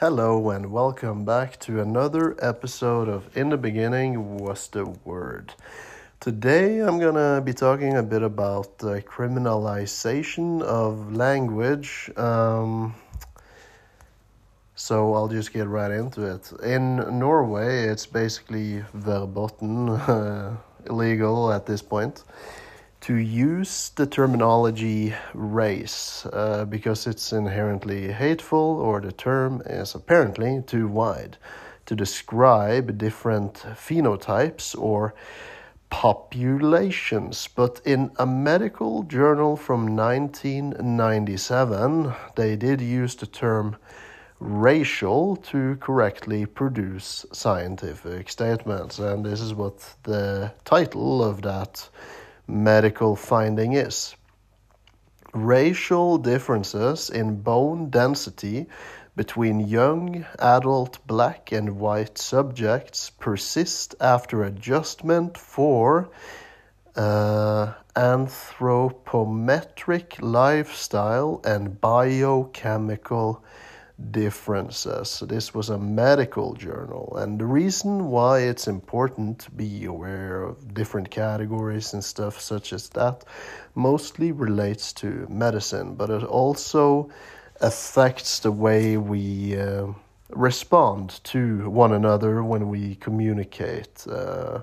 Hello and welcome back to another episode of In the Beginning Was the Word. Today I'm gonna be talking a bit about the criminalization of language. Um, so I'll just get right into it. In Norway, it's basically verboten, uh, illegal at this point to use the terminology race uh, because it's inherently hateful or the term is apparently too wide to describe different phenotypes or populations. But in a medical journal from 1997, they did use the term racial to correctly produce scientific statements. And this is what the title of that medical finding is. Racial differences in bone density between young adult black and white subjects persist after adjustment for uh, anthropometric lifestyle and biochemical differences. This was a medical journal, and the reason why it's important to be aware of different categories and stuff such as that mostly relates to medicine, but it also affects the way we uh, respond to one another when we communicate uh,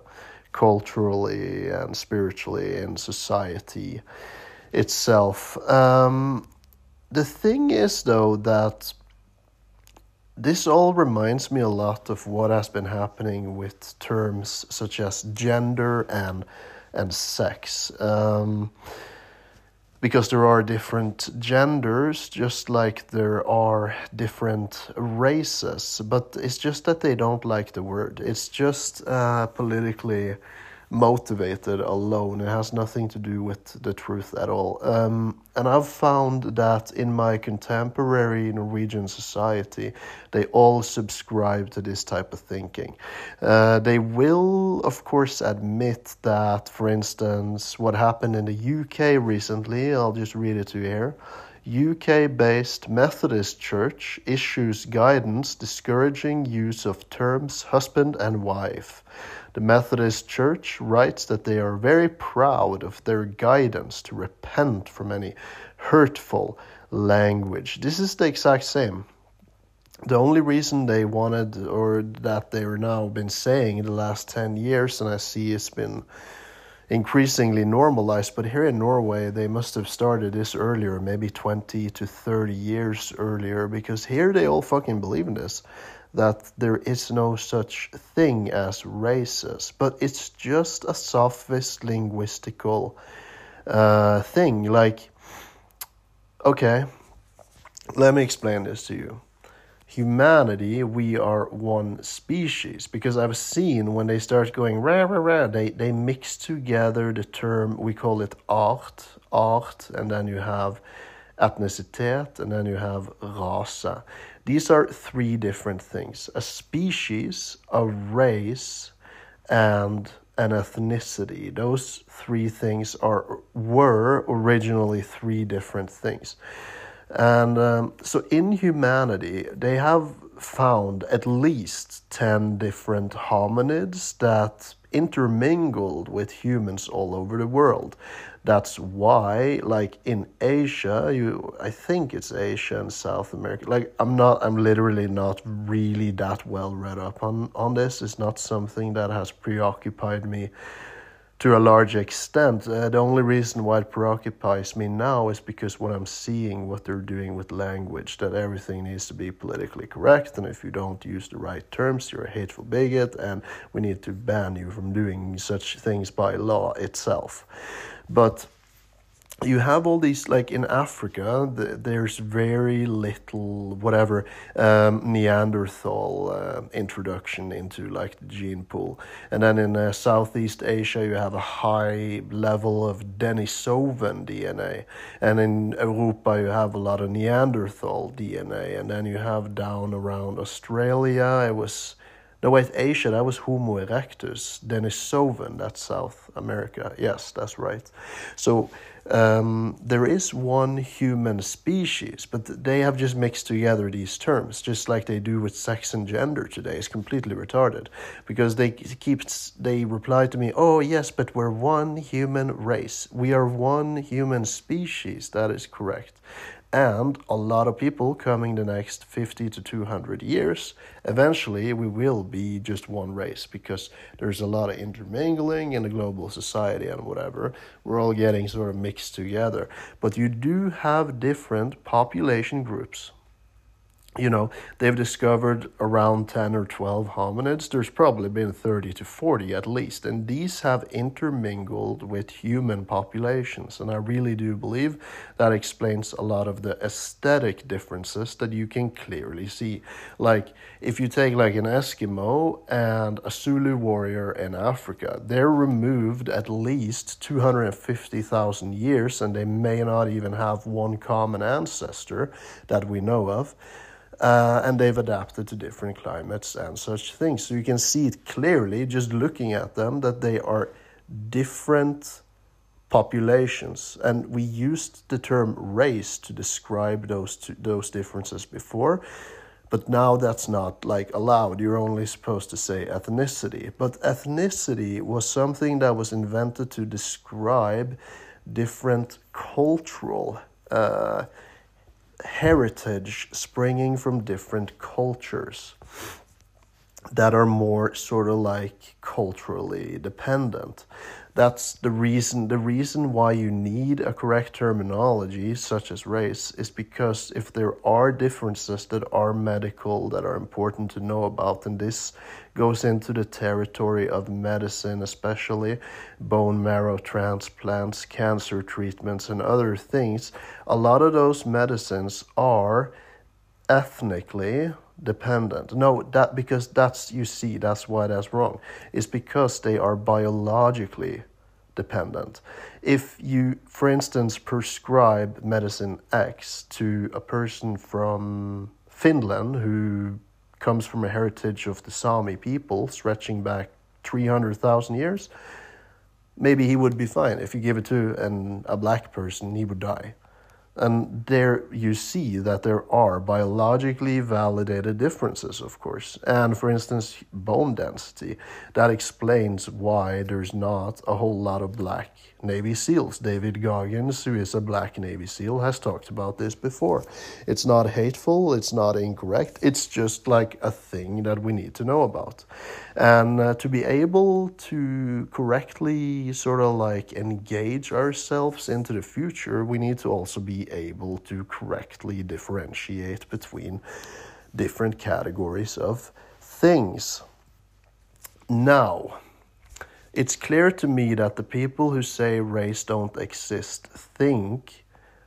culturally and spiritually in society itself. Um, the thing is, though, that this all reminds me a lot of what has been happening with terms such as gender and and sex. Um, because there are different genders, just like there are different races, but it's just that they don't like the word. It's just uh, politically motivated alone. It has nothing to do with the truth at all. Um, and I've found that in my contemporary Norwegian society, they all subscribe to this type of thinking. Uh, they will, of course, admit that, for instance, what happened in the UK recently, I'll just read it to you here. UK based Methodist Church issues guidance discouraging use of terms husband and wife. The Methodist Church writes that they are very proud of their guidance to repent from any hurtful language. This is the exact same. The only reason they wanted, or that they're now been saying in the last 10 years, and I see it's been increasingly normalized, but here in Norway, they must have started this earlier, maybe 20 to 30 years earlier, because here they all fucking believe in this that there is no such thing as races, but it's just a sophist linguistical uh, thing. Like, okay, let me explain this to you. Humanity, we are one species because I've seen when they start going rah rah rah, they they mix together the term we call it art, art, and then you have etnicitet, and then you have rasa. These are three different things a species, a race, and an ethnicity. Those three things are were originally three different things. And um, so in humanity, they have found at least 10 different hominids that intermingled with humans all over the world. That's why, like in Asia, you I think it's Asia and South America. Like I'm not, I'm literally not really that well read up on on this. It's not something that has preoccupied me to a large extent. Uh, the only reason why it preoccupies me now is because when I'm seeing what they're doing with language, that everything needs to be politically correct, and if you don't use the right terms, you're a hateful bigot, and we need to ban you from doing such things by law itself. But you have all these like in Africa. The, there's very little whatever um, Neanderthal uh, introduction into like the gene pool, and then in uh, Southeast Asia you have a high level of Denisovan DNA, and in Europa you have a lot of Neanderthal DNA, and then you have down around Australia it was no, wait, Asia, that was Homo erectus. Denisovan, that's South America. Yes, that's right. So um, there is one human species, but they have just mixed together these terms, just like they do with sex and gender today. It's completely retarded because they keep they reply to me, "Oh yes, but we're one human race. We are one human species." That is correct, and a lot of people coming the next 50 to 200 years eventually we will be just one race because there's a lot of intermingling in the global society and whatever. We're all getting sort of mixed together. But you do have different population groups you know, they've discovered around 10 or 12 hominids. There's probably been 30 to 40 at least, and these have intermingled with human populations. And I really do believe that explains a lot of the aesthetic differences that you can clearly see. Like, if you take like an Eskimo and a Zulu warrior in Africa, they're removed at least 250,000 years, and they may not even have one common ancestor that we know of uh, and they've adapted to different climates and such things. So you can see it clearly just looking at them that they are different populations. And we used the term race to describe those two, those differences before, but now that's not like allowed. You're only supposed to say ethnicity. But ethnicity was something that was invented to describe different cultural. Uh, heritage springing from different cultures that are more sort of like culturally dependent that's the reason the reason why you need a correct terminology such as race is because if there are differences that are medical that are important to know about and this goes into the territory of medicine especially bone marrow transplants cancer treatments and other things. A lot of those medicines are ethnically dependent. No, that because that's you see that's why that's wrong. It's because they are biologically dependent. If you, for instance, prescribe medicine X to a person from Finland who comes from a heritage of the Sami people stretching back 300,000 years, maybe he would be fine. If you give it to an, a black person, he would die. And there you see that there are biologically validated differences, of course. And for instance, bone density. That explains why there's not a whole lot of black Navy SEALs. David Goggins, who is a black Navy SEAL, has talked about this before. It's not hateful, it's not incorrect, it's just like a thing that we need to know about. And uh, to be able to correctly sort of like engage ourselves into the future, we need to also be able to correctly differentiate between different categories of things. Now, it's clear to me that the people who say race don't exist think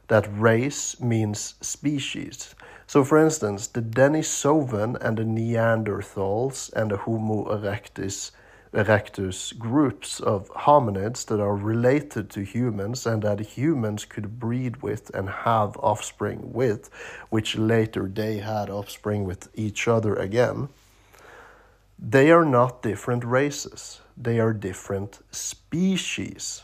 that race means species. So, for instance, the Denisovan and the Neanderthals and the Homo erectus, erectus groups of hominids that are related to humans and that humans could breed with and have offspring with, which later they had offspring with each other again, they are not different races they are different species.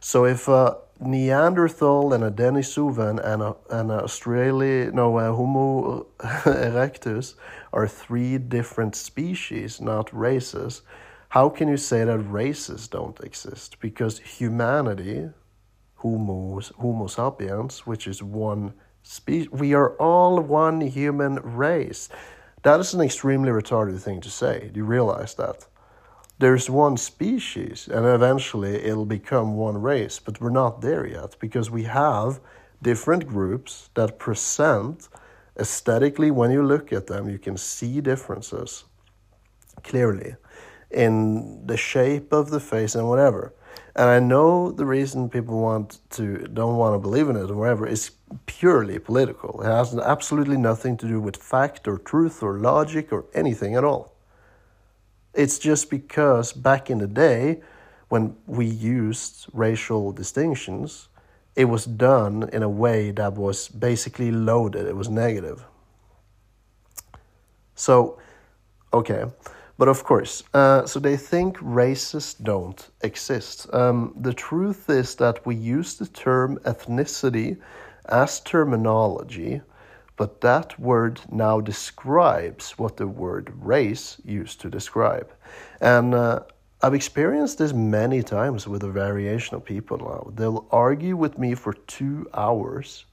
So if a Neanderthal and a Denisovan and a, and a Australia, no, a Homo erectus are three different species, not races, how can you say that races don't exist? Because humanity, Homo, Homo sapiens, which is one species, we are all one human race. That is an extremely retarded thing to say. Do you realize that? There's one species and eventually it'll become one race, but we're not there yet because we have different groups that present aesthetically. When you look at them you can see differences clearly in the shape of the face and whatever. And i know the reason people want to don't want to believe in it or whatever is purely political. It has absolutely nothing to do with fact or truth or logic or anything at all it's just because back in the day, when we used racial distinctions, it was done in a way that was basically loaded, it was negative. So, okay, But of course, uh, so they think races don't exist. Um, the truth is that we use the term ethnicity as terminology, but that word now describes what the word race used to describe. And uh, I've experienced this many times with a variation of people now. They'll argue with me for two hours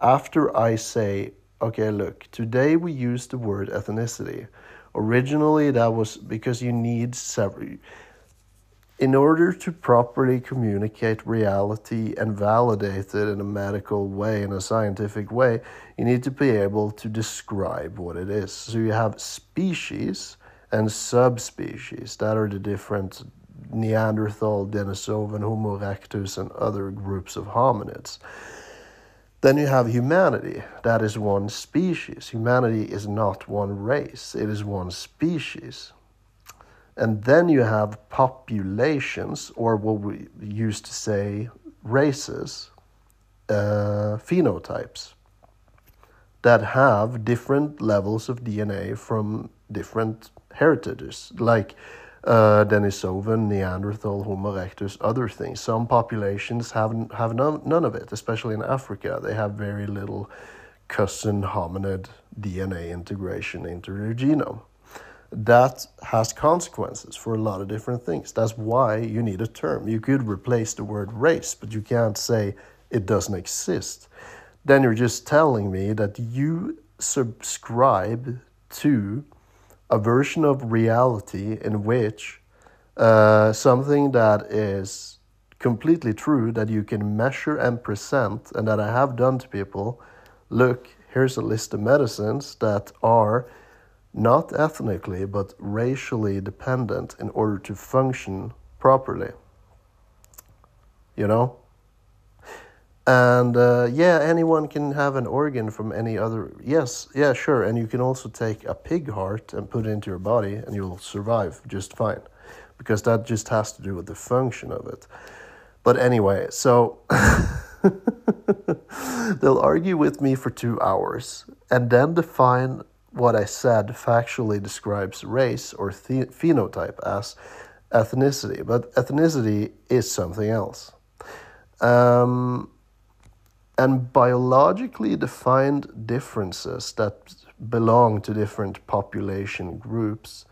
after I say, okay, look, today we use the word ethnicity. Originally, that was because you need several. In order to properly communicate reality and validate it in a medical way, in a scientific way, you need to be able to describe what it is. So you have species and subspecies that are the different Neanderthal, Denisovan, Homo erectus, and other groups of hominids. Then you have humanity. That is one species. Humanity is not one race, it is one species. And then you have populations, or what we used to say races, uh, phenotypes, that have different levels of DNA from different heritages, like uh, Denisovan, Neanderthal, Homo erectus, other things. Some populations have have none, none of it, especially in Africa. They have very little cousin hominid DNA integration into their genome. That has consequences for a lot of different things. That's why you need a term. You could replace the word race, but you can't say it doesn't exist. Then you're just telling me that you subscribe to a version of reality in which uh, something that is completely true that you can measure and present and that I have done to people look here's a list of medicines that are not ethnically but racially dependent in order to function properly you know and uh, yeah, anyone can have an organ from any other. Yes, yeah, sure. And you can also take a pig heart and put it into your body, and you'll survive just fine, because that just has to do with the function of it. But anyway, so they'll argue with me for two hours and then define what I said factually describes race or the- phenotype as ethnicity. But ethnicity is something else. Um, and biologically defined differences that belong to different population groups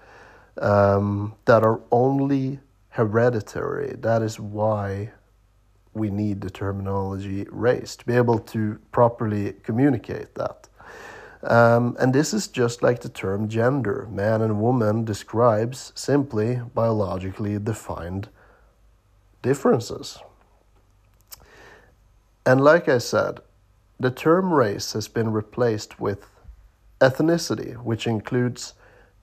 um, that are only hereditary. That is why we need the terminology race to be able to properly communicate that. Um, and this is just like the term gender. Man and woman describes simply biologically defined differences. And like I said, the term race has been replaced with ethnicity, which includes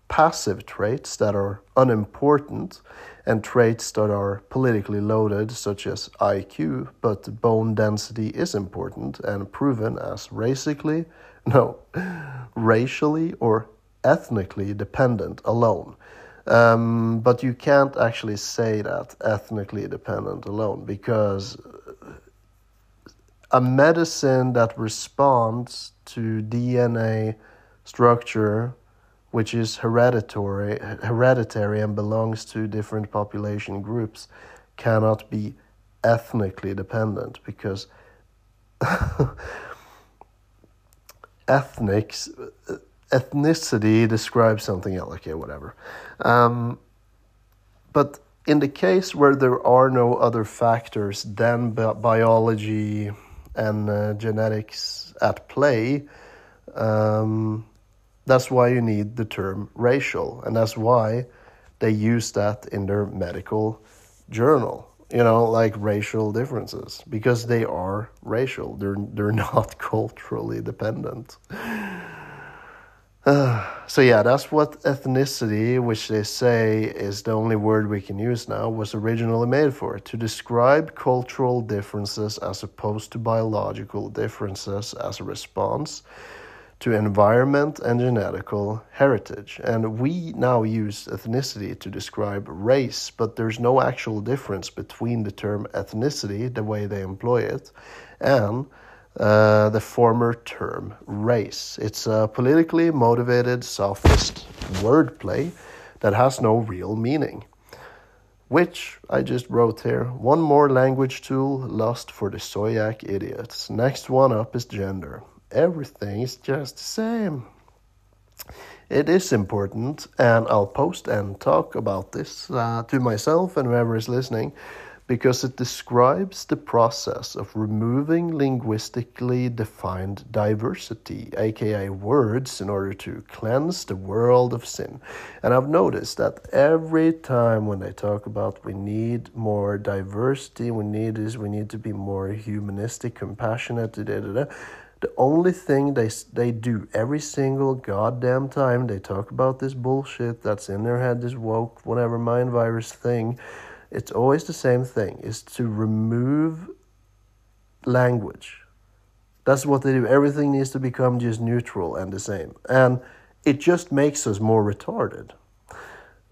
passive traits that are unimportant and traits that are politically loaded, such as IQ, but bone density is important and proven as racially, no, racially or ethnically dependent alone. Um, but you can't actually say that ethnically dependent alone because a medicine that responds to DNA structure, which is hereditary, hereditary and belongs to different population groups, cannot be ethnically dependent because ethnics ethnicity describes something else. Okay, whatever. Um, but in the case where there are no other factors than bi- biology, and uh, genetics at play, um, that's why you need the term racial, and that's why they use that in their medical journal. You know, like racial differences, because they are racial. They're they're not culturally dependent. Uh, so yeah, that's what ethnicity, which they say is the only word we can use now, was originally made for to describe cultural differences as opposed to biological differences as a response to environment and genetical heritage. And we now use ethnicity to describe race, but there's no actual difference between the term ethnicity, the way they employ it, and uh, the former term race. It's a politically motivated sophist wordplay that has no real meaning. Which I just wrote here. One more language tool lost for the Soyak idiots. Next one up is gender. Everything is just the same. It is important, and I'll post and talk about this uh, to myself and whoever is listening because it describes the process of removing linguistically defined diversity, aka words, in order to cleanse the world of sin. And I've noticed that every time when they talk about we need more diversity, we need this, we need to be more humanistic, compassionate, da, da, da, the only thing they they do every single goddamn time they talk about this bullshit that's in their head, this woke whatever mind virus thing it's always the same thing is to remove language. That's what they do. Everything needs to become just neutral and the same. And it just makes us more retarded.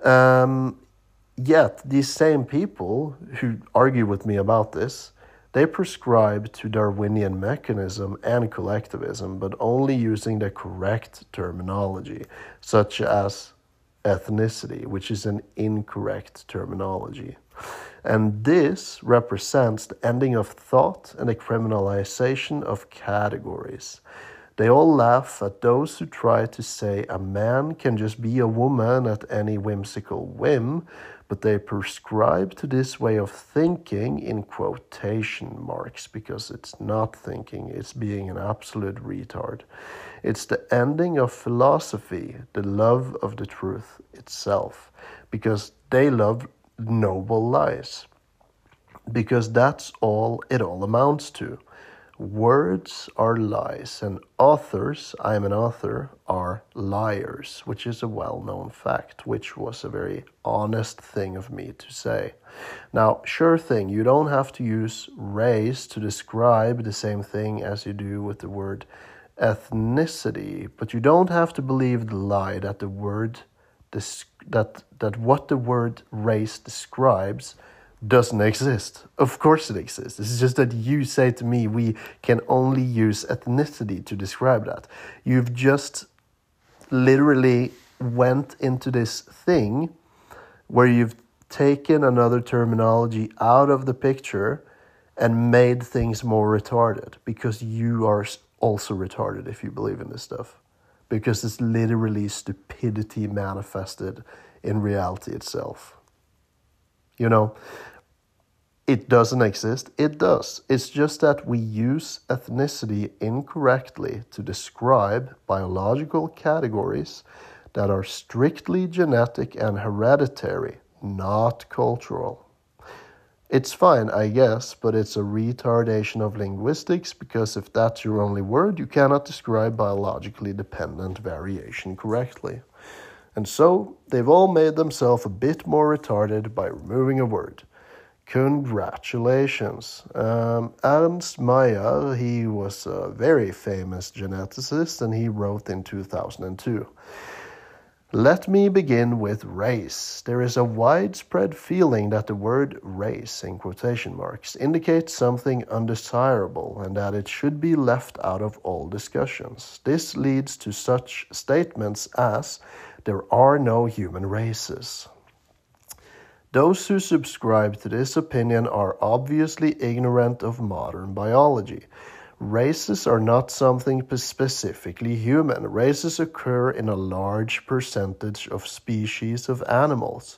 Um, yet these same people who argue with me about this they prescribe to darwinian mechanism and collectivism but only using the correct terminology such as ethnicity which is an incorrect terminology and this represents the ending of thought and the criminalization of categories. They all laugh at those who try to say a man can just be a woman at any whimsical whim, but they prescribe to this way of thinking in quotation marks because it's not thinking, it's being an absolute retard. It's the ending of philosophy, the love of the truth itself, because they love noble lies. Because that's all it all amounts to. Words are lies, and authors, I'm an author, are liars, which is a well known fact, which was a very honest thing of me to say. Now, sure thing, you don't have to use race to describe the same thing as you do with the word ethnicity, but you don't have to believe the lie that the word that that what the word race describes doesn't exist. Of course it exists. It's just that you say to me we can only use ethnicity to describe that. You've just literally went into this thing where you've taken another terminology out of the picture and made things more retarded because you are also retarded if you believe in this stuff because it's literally stupidity manifested in reality itself. You know, it doesn't exist. It does. It's just that we use ethnicity incorrectly to describe biological categories that are strictly genetic and hereditary, not cultural. It's fine, I guess, but it's a retardation of linguistics because if that's your only word, you cannot describe biologically dependent variation correctly. And so, they've all made themselves a bit more retarded by removing a word. Congratulations. Um, Ernst Mayr, he was a very famous geneticist and he wrote in 2002. Let me begin with race. There is a widespread feeling that the word race, in quotation marks, indicates something undesirable and that it should be left out of all discussions. This leads to such statements as, there are no human races. Those who subscribe to this opinion are obviously ignorant of modern biology. Races are not something specifically human. Races occur in a large percentage of species of animals.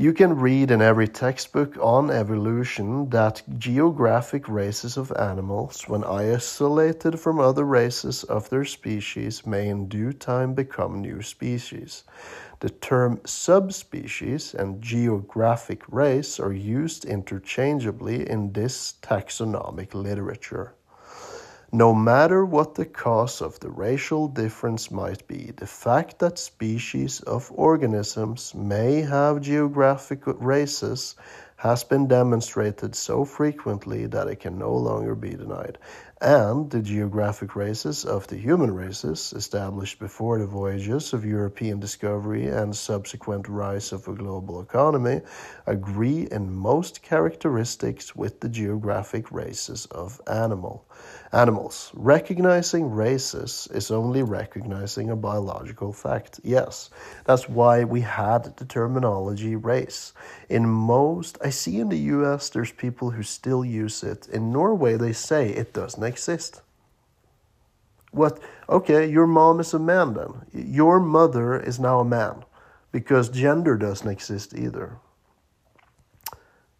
You can read in every textbook on evolution that geographic races of animals, when isolated from other races of their species, may in due time become new species. The term subspecies and geographic race are used interchangeably in this taxonomic literature. No matter what the cause of the racial difference might be, the fact that species of organisms may have geographic races has been demonstrated so frequently that it can no longer be denied. And the geographic races of the human races established before the voyages of European discovery and subsequent rise of a global economy agree in most characteristics with the geographic races of animal animals. Recognizing races is only recognizing a biological fact. Yes, that's why we had the terminology race. In most, I see in the US, there's people who still use it. In Norway, they say it doesn't exist. What? Okay, your mom is a man then. Your mother is now a man because gender doesn't exist either.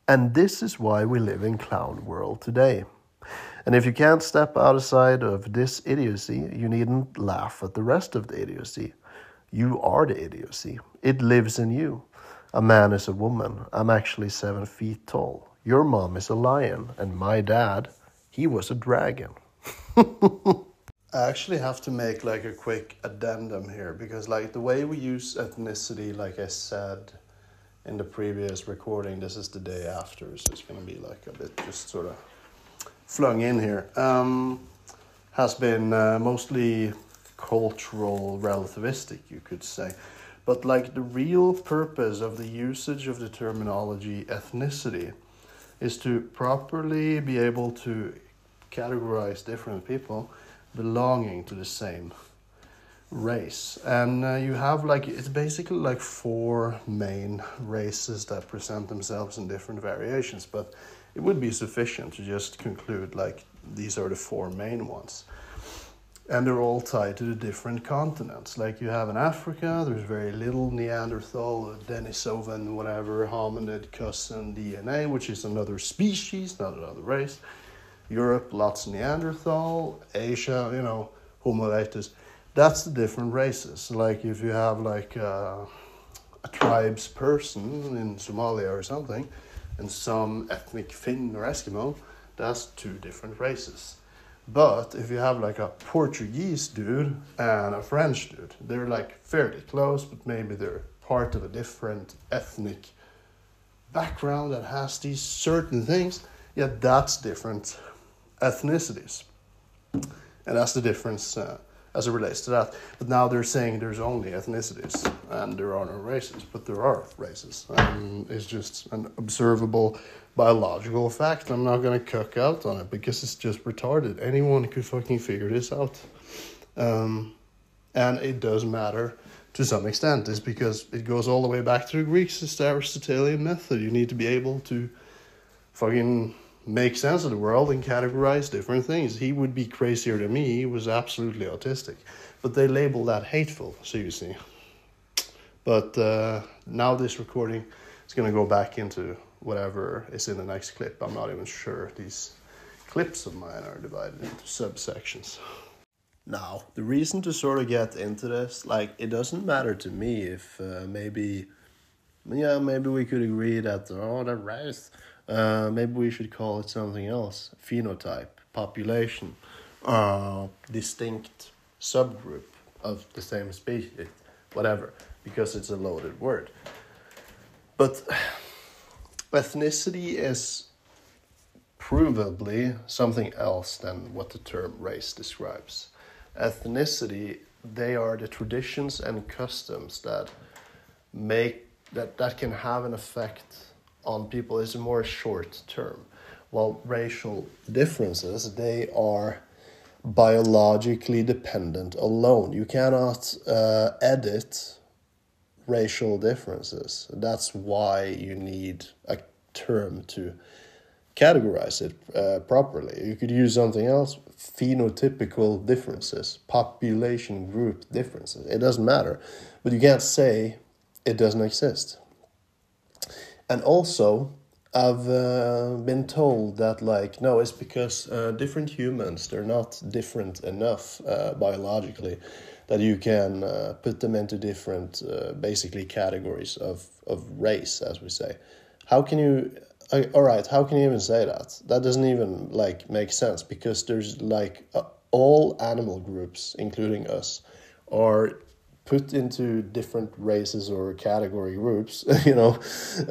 And this is why we live in clown world today. And if you can't step outside of this idiocy, you needn't laugh at the rest of the idiocy. You are the idiocy. It lives in you. A man is a woman. I'm actually seven feet tall. Your mom is a lion, and my dad, he was a dragon. I actually have to make like a quick addendum here because like the way we use ethnicity, like I said in the previous recording, this is the day after, so it's gonna be like a bit just sort of flung in here um, has been uh, mostly cultural relativistic, you could say. But like the real purpose of the usage of the terminology ethnicity is to properly be able to categorize different people belonging to the same race. And uh, you have like, it's basically like four main races that present themselves in different variations. But it would be sufficient to just conclude like these are the four main ones. And they're all tied to the different continents. Like you have in Africa, there's very little Neanderthal, Denisovan, whatever, hominid cousin DNA, which is another species, not another race. Europe, lots of Neanderthal. Asia, you know, Homo erectus. That's the different races. Like if you have like uh, a tribes person in Somalia or something, and some ethnic Finn or Eskimo, that's two different races. But if you have like a Portuguese dude and a French dude, they're like fairly close, but maybe they're part of a different ethnic background that has these certain things. Yeah, that's different ethnicities. And that's the difference uh, as it relates to that. But now they're saying there's only ethnicities and there are no races, but there are races. And it's just an observable biological fact. I'm not going to cook out on it because it's just retarded. Anyone could fucking figure this out. Um, and it does matter to some extent, is because it goes all the way back to the Greeks. It's the Aristotelian method. You need to be able to fucking make sense of the world and categorize different things. He would be crazier than me. He was absolutely autistic. But they label that hateful, so you see. But uh, now this recording is going to go back into whatever is in the next clip. I'm not even sure. These clips of mine are divided into subsections. Now, the reason to sort of get into this, like, it doesn't matter to me if uh, maybe, yeah, maybe we could agree that, oh, the race uh, maybe we should call it something else phenotype, population, uh, distinct subgroup of the same species, whatever, because it's a loaded word. But ethnicity is provably something else than what the term race describes. Ethnicity, they are the traditions and customs that make that, that can have an effect on people is more short term. While racial differences, they are biologically dependent alone. You cannot uh, edit racial differences. That's why you need a term to categorize it uh, properly. You could use something else phenotypical differences, population group differences. It doesn't matter. But you can't say it doesn't exist and also I've uh, been told that like no, it's because uh, different humans they're not different enough uh, biologically that you can uh, put them into different uh, basically categories of of race, as we say. How can you? Uh, all right, how can you even say that? That doesn't even like make sense because there's like all animal groups, including us, are put into different races or category groups, you know,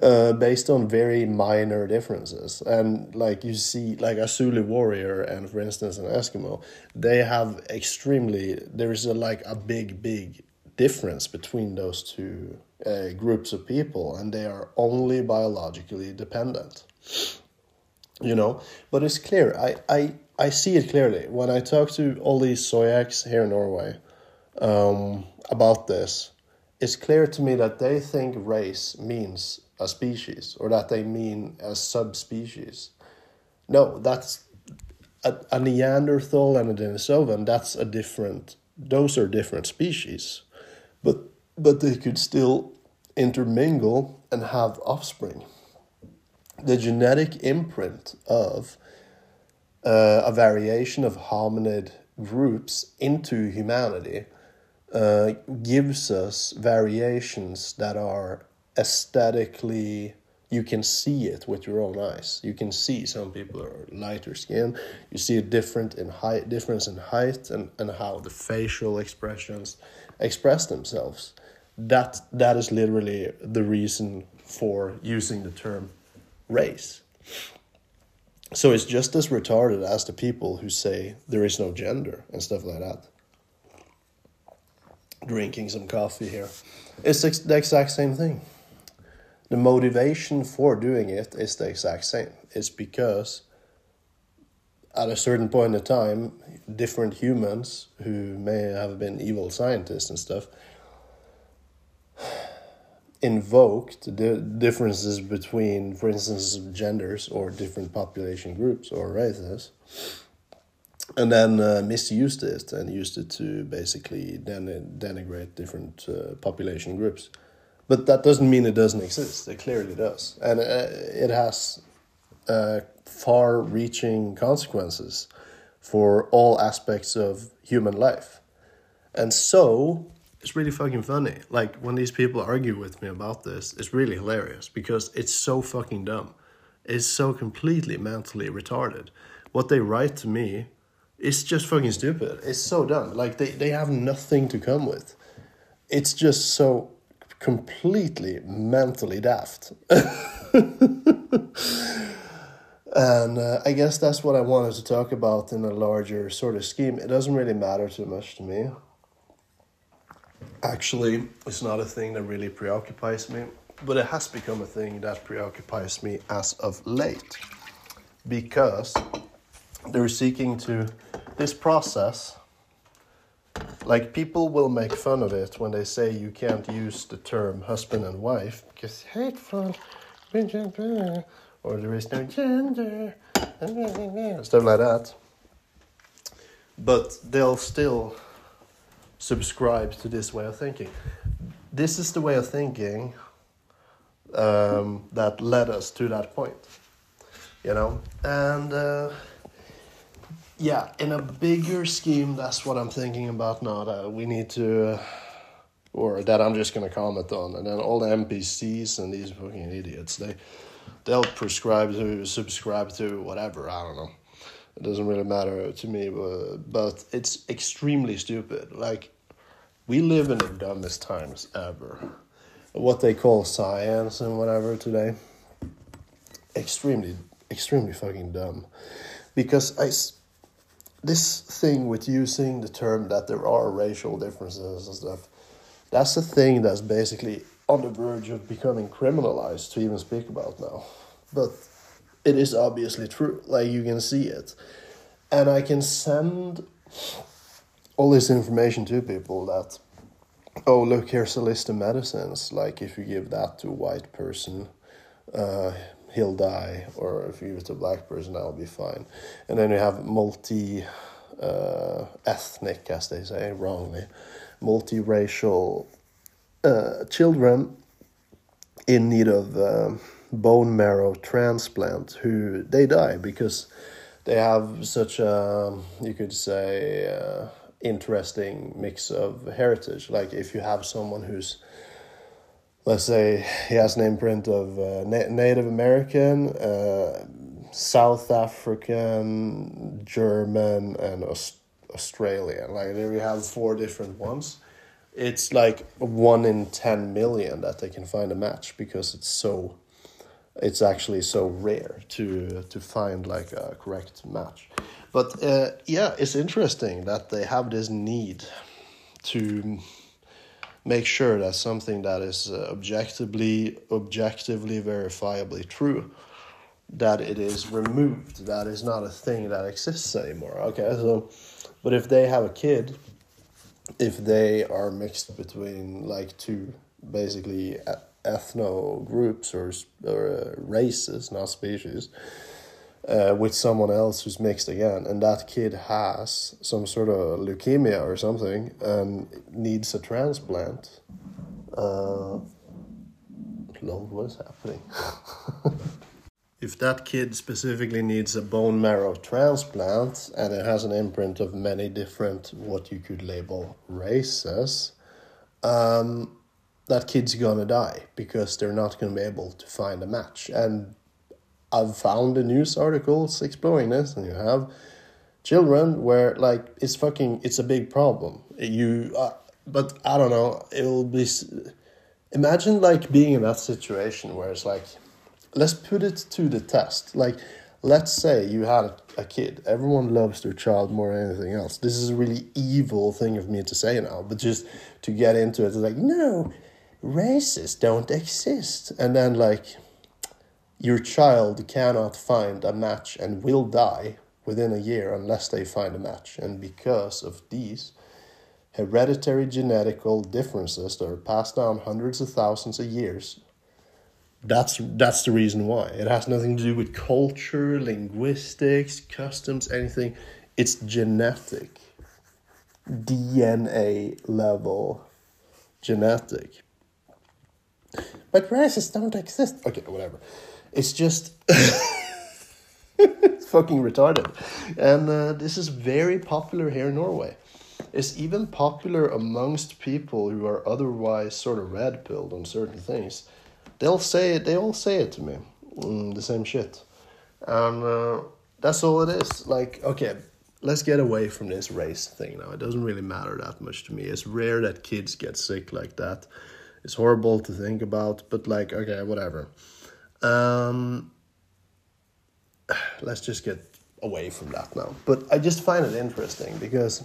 uh, based on very minor differences. And like you see, like a Zulu warrior and, for instance, an Eskimo, they have extremely, there is a, like a big, big difference between those two uh, groups of people, and they are only biologically dependent. You know, but it's clear. I, I, I see it clearly when I talk to all these Soyaks here in Norway um, about this, it's clear to me that they think race means a species or that they mean a subspecies. No, that's a, a Neanderthal and a Denisovan. That's a different. Those are different species, but but they could still intermingle and have offspring. The genetic imprint of uh, a variation of hominid groups into humanity uh, gives us variations that are aesthetically you can see it with your own eyes. You can see some people are lighter skin. You see a different in height difference in height and, and how the facial expressions express themselves. That that is literally the reason for using the term race. So it's just as retarded as the people who say there is no gender and stuff like that drinking some coffee here. It's the exact same thing. The motivation for doing it is the exact same. It's because at a certain point in time, different humans who may have been evil scientists and stuff invoked the differences between, for instance, genders or different population groups or races and then uh, misused it and used it to basically den- denigrate different uh, population groups. But that doesn't mean it doesn't exist. It clearly does, and uh, it has uh, far-reaching consequences for all aspects of human life. And so it's really fucking funny. Like when these people argue with me about this, it's really hilarious because it's so fucking dumb. It's so completely mentally retarded. What they write to me it's just fucking stupid. It's so dumb. Like they, they have nothing to come with. It's just so completely mentally daft. and uh, I guess that's what I wanted to talk about in a larger sort of scheme. It doesn't really matter too much to me. Actually, it's not a thing that really preoccupies me, but it has become a thing that preoccupies me as of late because they're seeking to this process like people will make fun of it when they say you can't use the term husband and wife because hateful or there is no gender stuff like that. But they'll still subscribe to this way of thinking. This is the way of thinking um, that led us to that point you know? And uh, yeah, in a bigger scheme, that's what I'm thinking about now. That we need to, uh, or that I'm just gonna comment on, and then all the NPCs and these fucking idiots, they they'll prescribe to subscribe to whatever. I don't know. It doesn't really matter to me, but but it's extremely stupid. Like we live in the dumbest times ever. What they call science and whatever today. Extremely, extremely fucking dumb, because I this thing with using the term that there are racial differences and stuff, that's a thing that's basically on the verge of becoming criminalized to even speak about now. But it is obviously true. Like you can see it. And I can send all this information to people that oh look here's a list of medicines like if you give that to a white person uh, he'll die, or if give it a black person, that'll be fine. And then you have multi uh, ethnic, as they say wrongly, multiracial uh, children in need of uh, bone marrow transplant who they die because they have such a you could say uh, interesting mix of heritage like if you have someone who's let's say he has an imprint of uh, Na- Native American, uh, South African, German, and Aust- Australian. Like there we have four different ones. it's like one in 10 million that they can find a match because it's so it's actually so rare to to find like a correct match but uh, yeah it's interesting that they have this need to make sure that something that is uh, objectively objectively verifiably true that it is removed that is not a thing that exists anymore okay? So but if they have a kid if they are mixed between like two basically ethno groups or, or uh, races, not species, uh, with someone else who's mixed again, and that kid has some sort of leukemia or something and needs a transplant. Uh, Lord, what is happening? if that kid specifically needs a bone marrow transplant and it has an imprint of many different what you could label races um, that kid's gonna die because they're not gonna be able to find a match and i've found the news articles exploring this and you have children where like it's fucking it's a big problem you uh, but i don't know it will be imagine like being in that situation where it's like let's put it to the test. Like, let's say you had a kid. Everyone loves their child more than anything else. This is a really evil thing of me to say now, but just to get into it, it's like, no, races don't exist. And then, like, your child cannot find a match and will die within a year unless they find a match. And because of these hereditary genetical differences that are passed down hundreds of thousands of years, that's that's the reason why. It has nothing to do with culture, linguistics, customs, anything. It's genetic. DNA level genetic. But races don't exist. Okay, whatever. It's just it's fucking retarded. And uh, this is very popular here in Norway. It's even popular amongst people who are otherwise sort of red pilled on certain things they'll say it. They all say it to me, mm, the same shit, and uh, that's all it is. Like, okay, let's get away from this race thing now. It doesn't really matter that much to me. It's rare that kids get sick like that. It's horrible to think about, but like, okay, whatever. Um, let's just get away from that now. But I just find it interesting because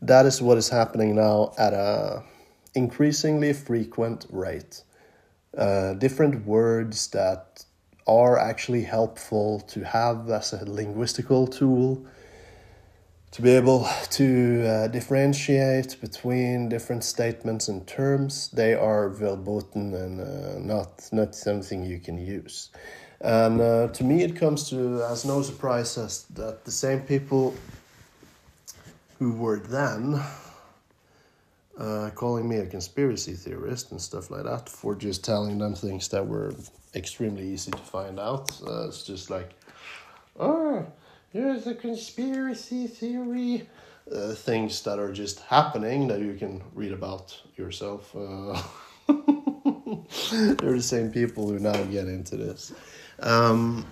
that is what is happening now at a increasingly frequent rate uh, different words that are actually helpful to have as a linguistical tool to be able to uh, differentiate between different statements and terms. They are verboten and uh, not not something you can use. And uh, to me, it comes to as no surprise as that the same people who were then uh, calling me a conspiracy theorist and stuff like that for just telling them things that were extremely easy to find out. Uh, it's just like, oh, here's a conspiracy theory. Uh, things that are just happening that you can read about yourself. Uh, they're the same people who now get into this. Um,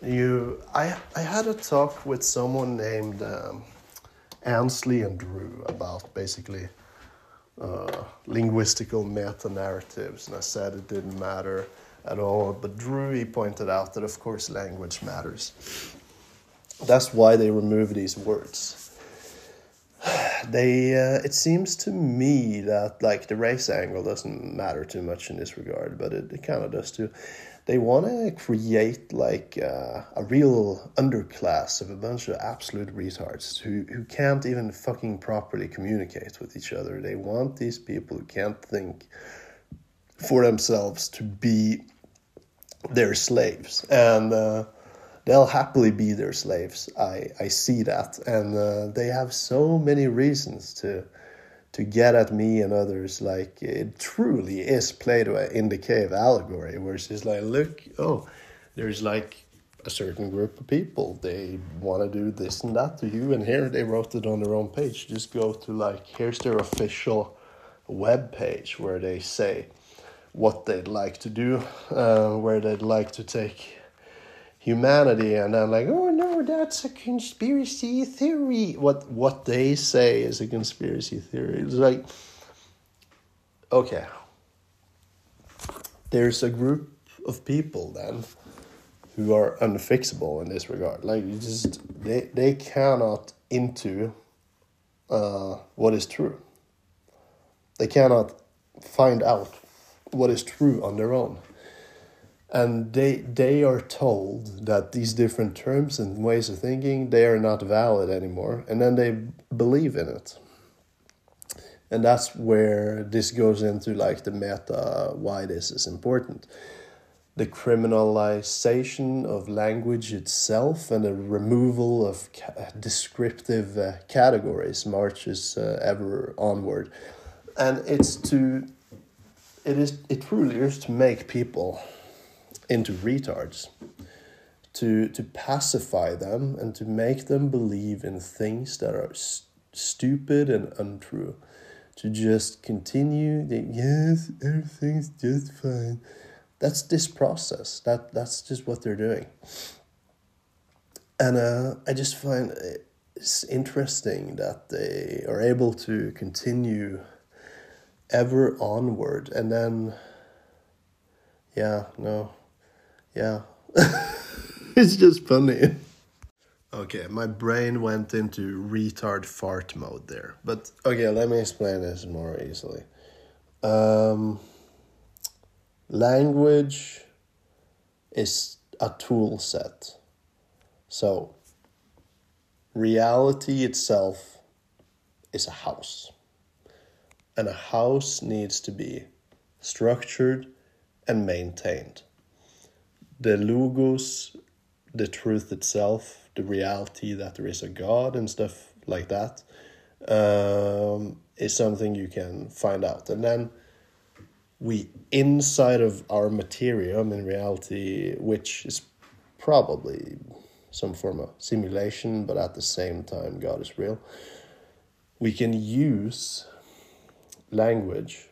you, I, I had a talk with someone named. Um, Ansley and Drew about basically uh, linguistical meta narratives, and I said it didn't matter at all. But he pointed out that of course language matters. That's why they remove these words. They uh, it seems to me that like the race angle doesn't matter too much in this regard, but it, it kind of does too they want to create like uh, a real underclass of a bunch of absolute retards who, who can't even fucking properly communicate with each other. They want these people who can't think for themselves to be their slaves. And uh, they'll happily be their slaves. I, I see that. And uh, they have so many reasons to to get at me and others like it truly is Plato in the cave allegory where it's just like look oh there's like a certain group of people they want to do this and that to you and here they wrote it on their own page just go to like here's their official web page where they say what they'd like to do uh, where they'd like to take humanity and then like oh no no, that's a conspiracy theory. What what they say is a conspiracy theory. It's like, okay, there's a group of people then who are unfixable in this regard. Like you just they they cannot into uh, what is true. They cannot find out what is true on their own. And they they are told that these different terms and ways of thinking they are not valid anymore, and then they believe in it. And that's where this goes into like the meta why this is important the criminalization of language itself and the removal of ca- descriptive uh, categories marches uh, ever onward and it's to it is it truly is to make people into retards to to pacify them and to make them believe in things that are st- stupid and untrue. To just continue that yes everything's just fine. That's this process. That that's just what they're doing. And uh, i just find it's interesting that they are able to continue ever onward. And then yeah no yeah. It's just funny. Okay my brain went into retard fart mode there. But okay let me explain this more easily. Um, language is a tool set. So reality itself is a house and a house needs to be structured and maintained. The logos, the truth itself, the reality that there is a God and stuff like that, um, is something you can find out. And then we, inside of our materium in reality, which is probably some form of simulation, but at the same time, God is real, we can use language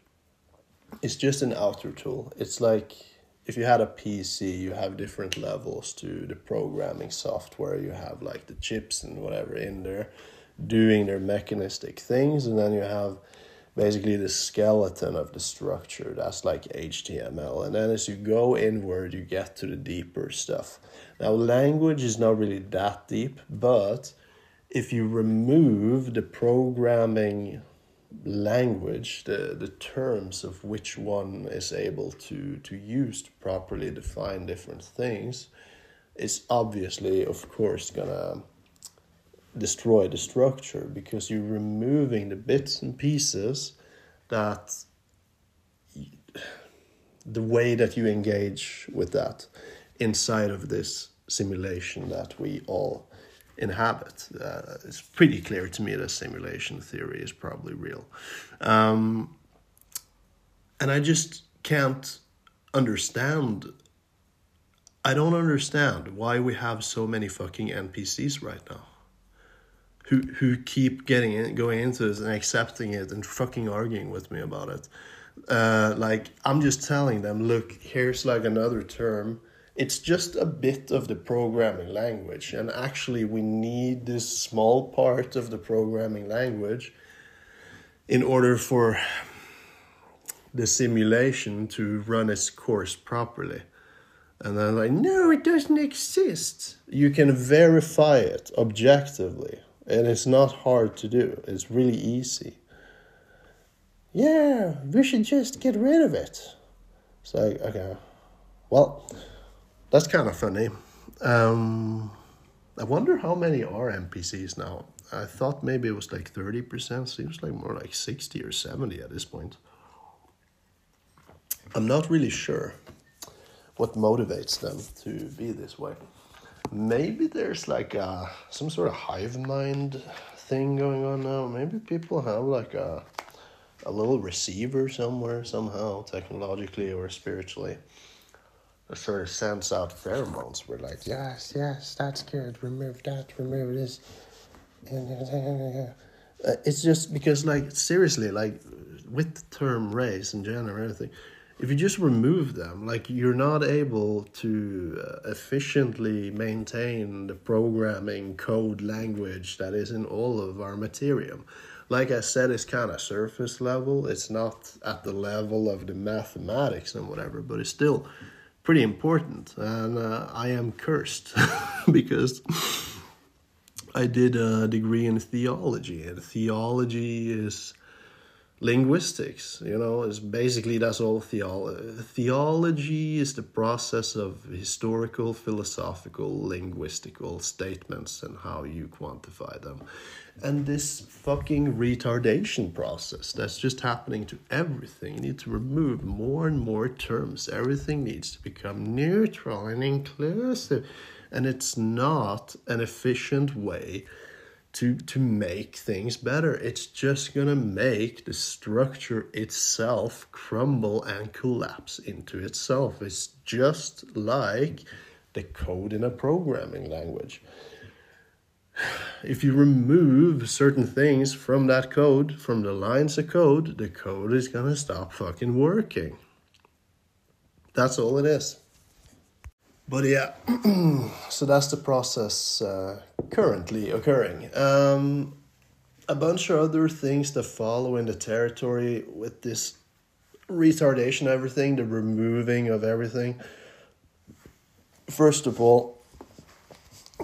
is just an outer tool. It's like if you had a PC, you have different levels to the programming software. You have like the chips and whatever in there doing their mechanistic things, and then you have basically the skeleton of the structure. That's like HTML. And then as you go inward, you get to the deeper stuff. Now, language is not really that deep, but if you remove the programming language, the, the terms of which one is able to, to use to properly define different things, is obviously, of course, gonna destroy the structure because you're removing the bits and pieces that the way that you engage with that inside of this simulation that we all inhabit. Uh, it's pretty clear to me that simulation theory is probably real. Um, and I just can't understand. I don't understand why we have so many fucking NPCs right now. Who, who keep getting in, going into this and accepting it and fucking arguing with me about it. Uh, like I'm just telling them, look, here's like another term it's just a bit of the programming language and actually we need this small part of the programming language in order for the simulation to run its course properly. And I'm like no it doesn't exist. You can verify it objectively and it's not hard to do. It's really easy. Yeah we should just get rid of it. It's like okay well that's kind of funny. Um, I wonder how many are NPCs now. I thought maybe it was like 30%. Seems like more like 60 or 70 at this point. I'm not really sure what motivates them to be this way. Maybe there's like a, some sort of hive mind thing going on now. Maybe people have like a, a little receiver somewhere, somehow, technologically or spiritually sort of sends out pheromones. We're like, yes, yes, that's good. Remove that. Remove this. Uh, it's just because, like, seriously, like, with the term race and gender and everything, if you just remove them, like you're not able to uh, efficiently maintain the programming code language that is in all of our materium. Like I said, it's kind of surface level. It's not at the level of the mathematics and whatever, but it's still pretty important. And uh, I am cursed because I did a degree in theology, and theology is linguistics you know is basically that's all theology theology is the process of historical philosophical linguistical statements and how you quantify them. And this fucking retardation process that's just happening to everything you need to remove more and more terms. Everything needs to become neutral and inclusive. And it's not an efficient way to to make things better. It's just gonna make the structure itself crumble and collapse into itself. It's just like the code in a programming language. If you remove certain things from that code, from the lines of code, the code is gonna stop fucking working. That's all it is. But yeah, so that's the process uh, currently occurring. Um, a bunch of other things that follow in the territory with this retardation, everything, the removing of everything. First of all,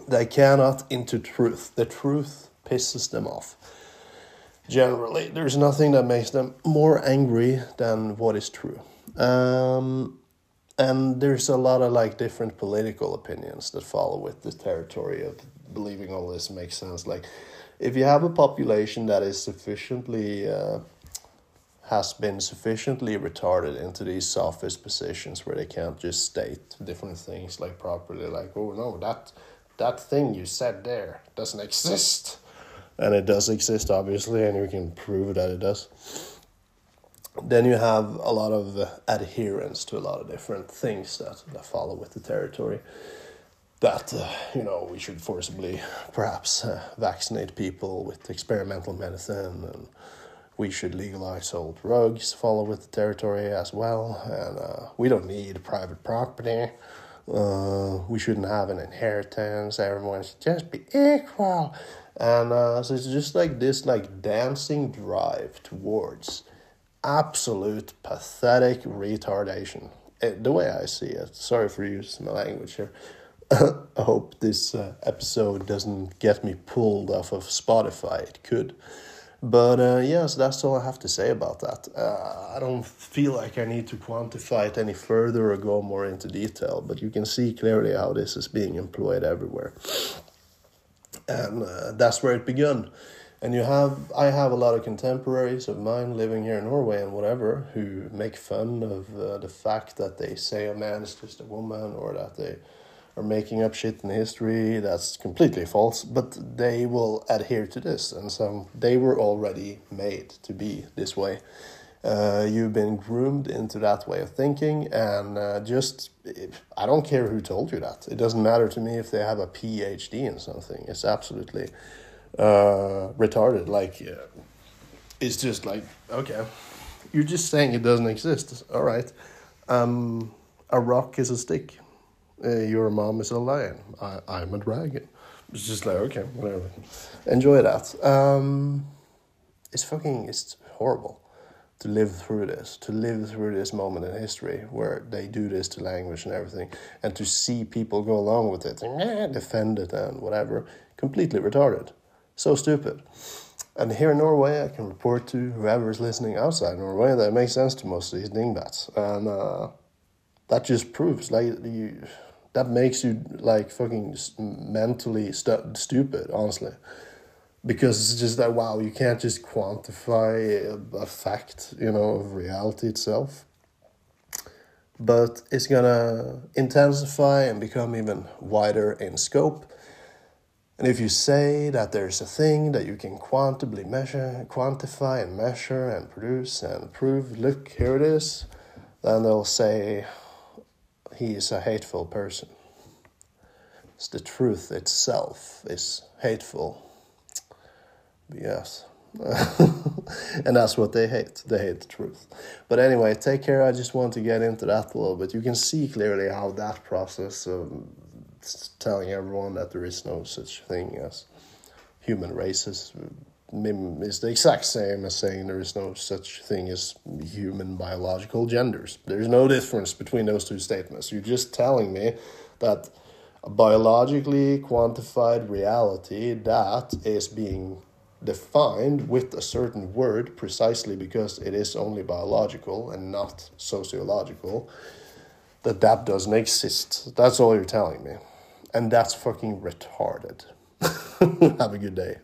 they cannot into truth. The truth pisses them off. Generally, there's nothing that makes them more angry than what is true. Um, and there's a lot of like different political opinions that follow with the territory of believing all this makes sense. Like if you have a population that is sufficiently uh, has been sufficiently retarded into these sophist positions where they can't just state different things like properly like oh no that that thing you said there doesn't exist. And it does exist obviously and you can prove that it does then you have a lot of adherence to a lot of different things that, that follow with the territory. That, uh, you know, we should forcibly perhaps uh, vaccinate people with experimental medicine and we should legalize all drugs, follow with the territory as well. And uh, we don't need private property. Uh, we shouldn't have an inheritance. Everyone should just be equal. And uh, so it's just like this, like dancing drive towards absolute pathetic retardation. It, eh, the way I see it. Sorry for using my language here. I hope this uh, episode doesn't get me pulled off of Spotify. It could. But uh, yes, that's all I have to say about that. Uh, I don't feel like I need to quantify it any further or go more into detail, but you can see clearly how this is being employed everywhere. And uh, that's where it began and you have i have a lot of contemporaries of mine living here in norway and whatever who make fun of uh, the fact that they say a man is just a woman or that they are making up shit in history. That's completely false but they will adhere to this. And so they were already made to be this way. Uh, you've been groomed into that way of thinking and uh, just i don't care who told you that. It doesn't matter to me if they have a phd in something. It's absolutely uh, retarded. Like, yeah, it's just like, okay, you're just saying it doesn't exist. All right. Um, a rock is a stick. Uh, your mom is a lion. I, I'm a dragon. It's just like, okay, whatever. Enjoy that. Um, it's fucking, it's horrible to live through this, to live through this moment in history where they do this to language and everything, and to see people go along with it and defend it and whatever, completely retarded. So stupid. And here in Norway, I can report to whoever is listening outside Norway that it makes sense to most of these dingbats. And uh, that just proves, like, you, that makes you, like, fucking mentally stu- stupid, honestly. Because it's just that, wow, you can't just quantify a, a fact, you know, of reality itself. But it's gonna intensify and become even wider in scope and if you say that there's a thing that you can quantitably measure, quantify and measure and produce and prove, look, here it is, then they'll say he is a hateful person. It's the truth itself is hateful. Yes, and that's what they hate. They hate the truth. But anyway, take care. I just want to get into that a little bit. You can see clearly how that process of telling everyone that there is no such thing as human races is the exact same as saying there is no such thing as human biological genders. There's no difference between those two statements. You're just telling me that a biologically quantified reality that is being defined with a certain word precisely because it is only biological and not sociological that that doesn't exist that's all you're telling me and that's fucking retarded. Have a good day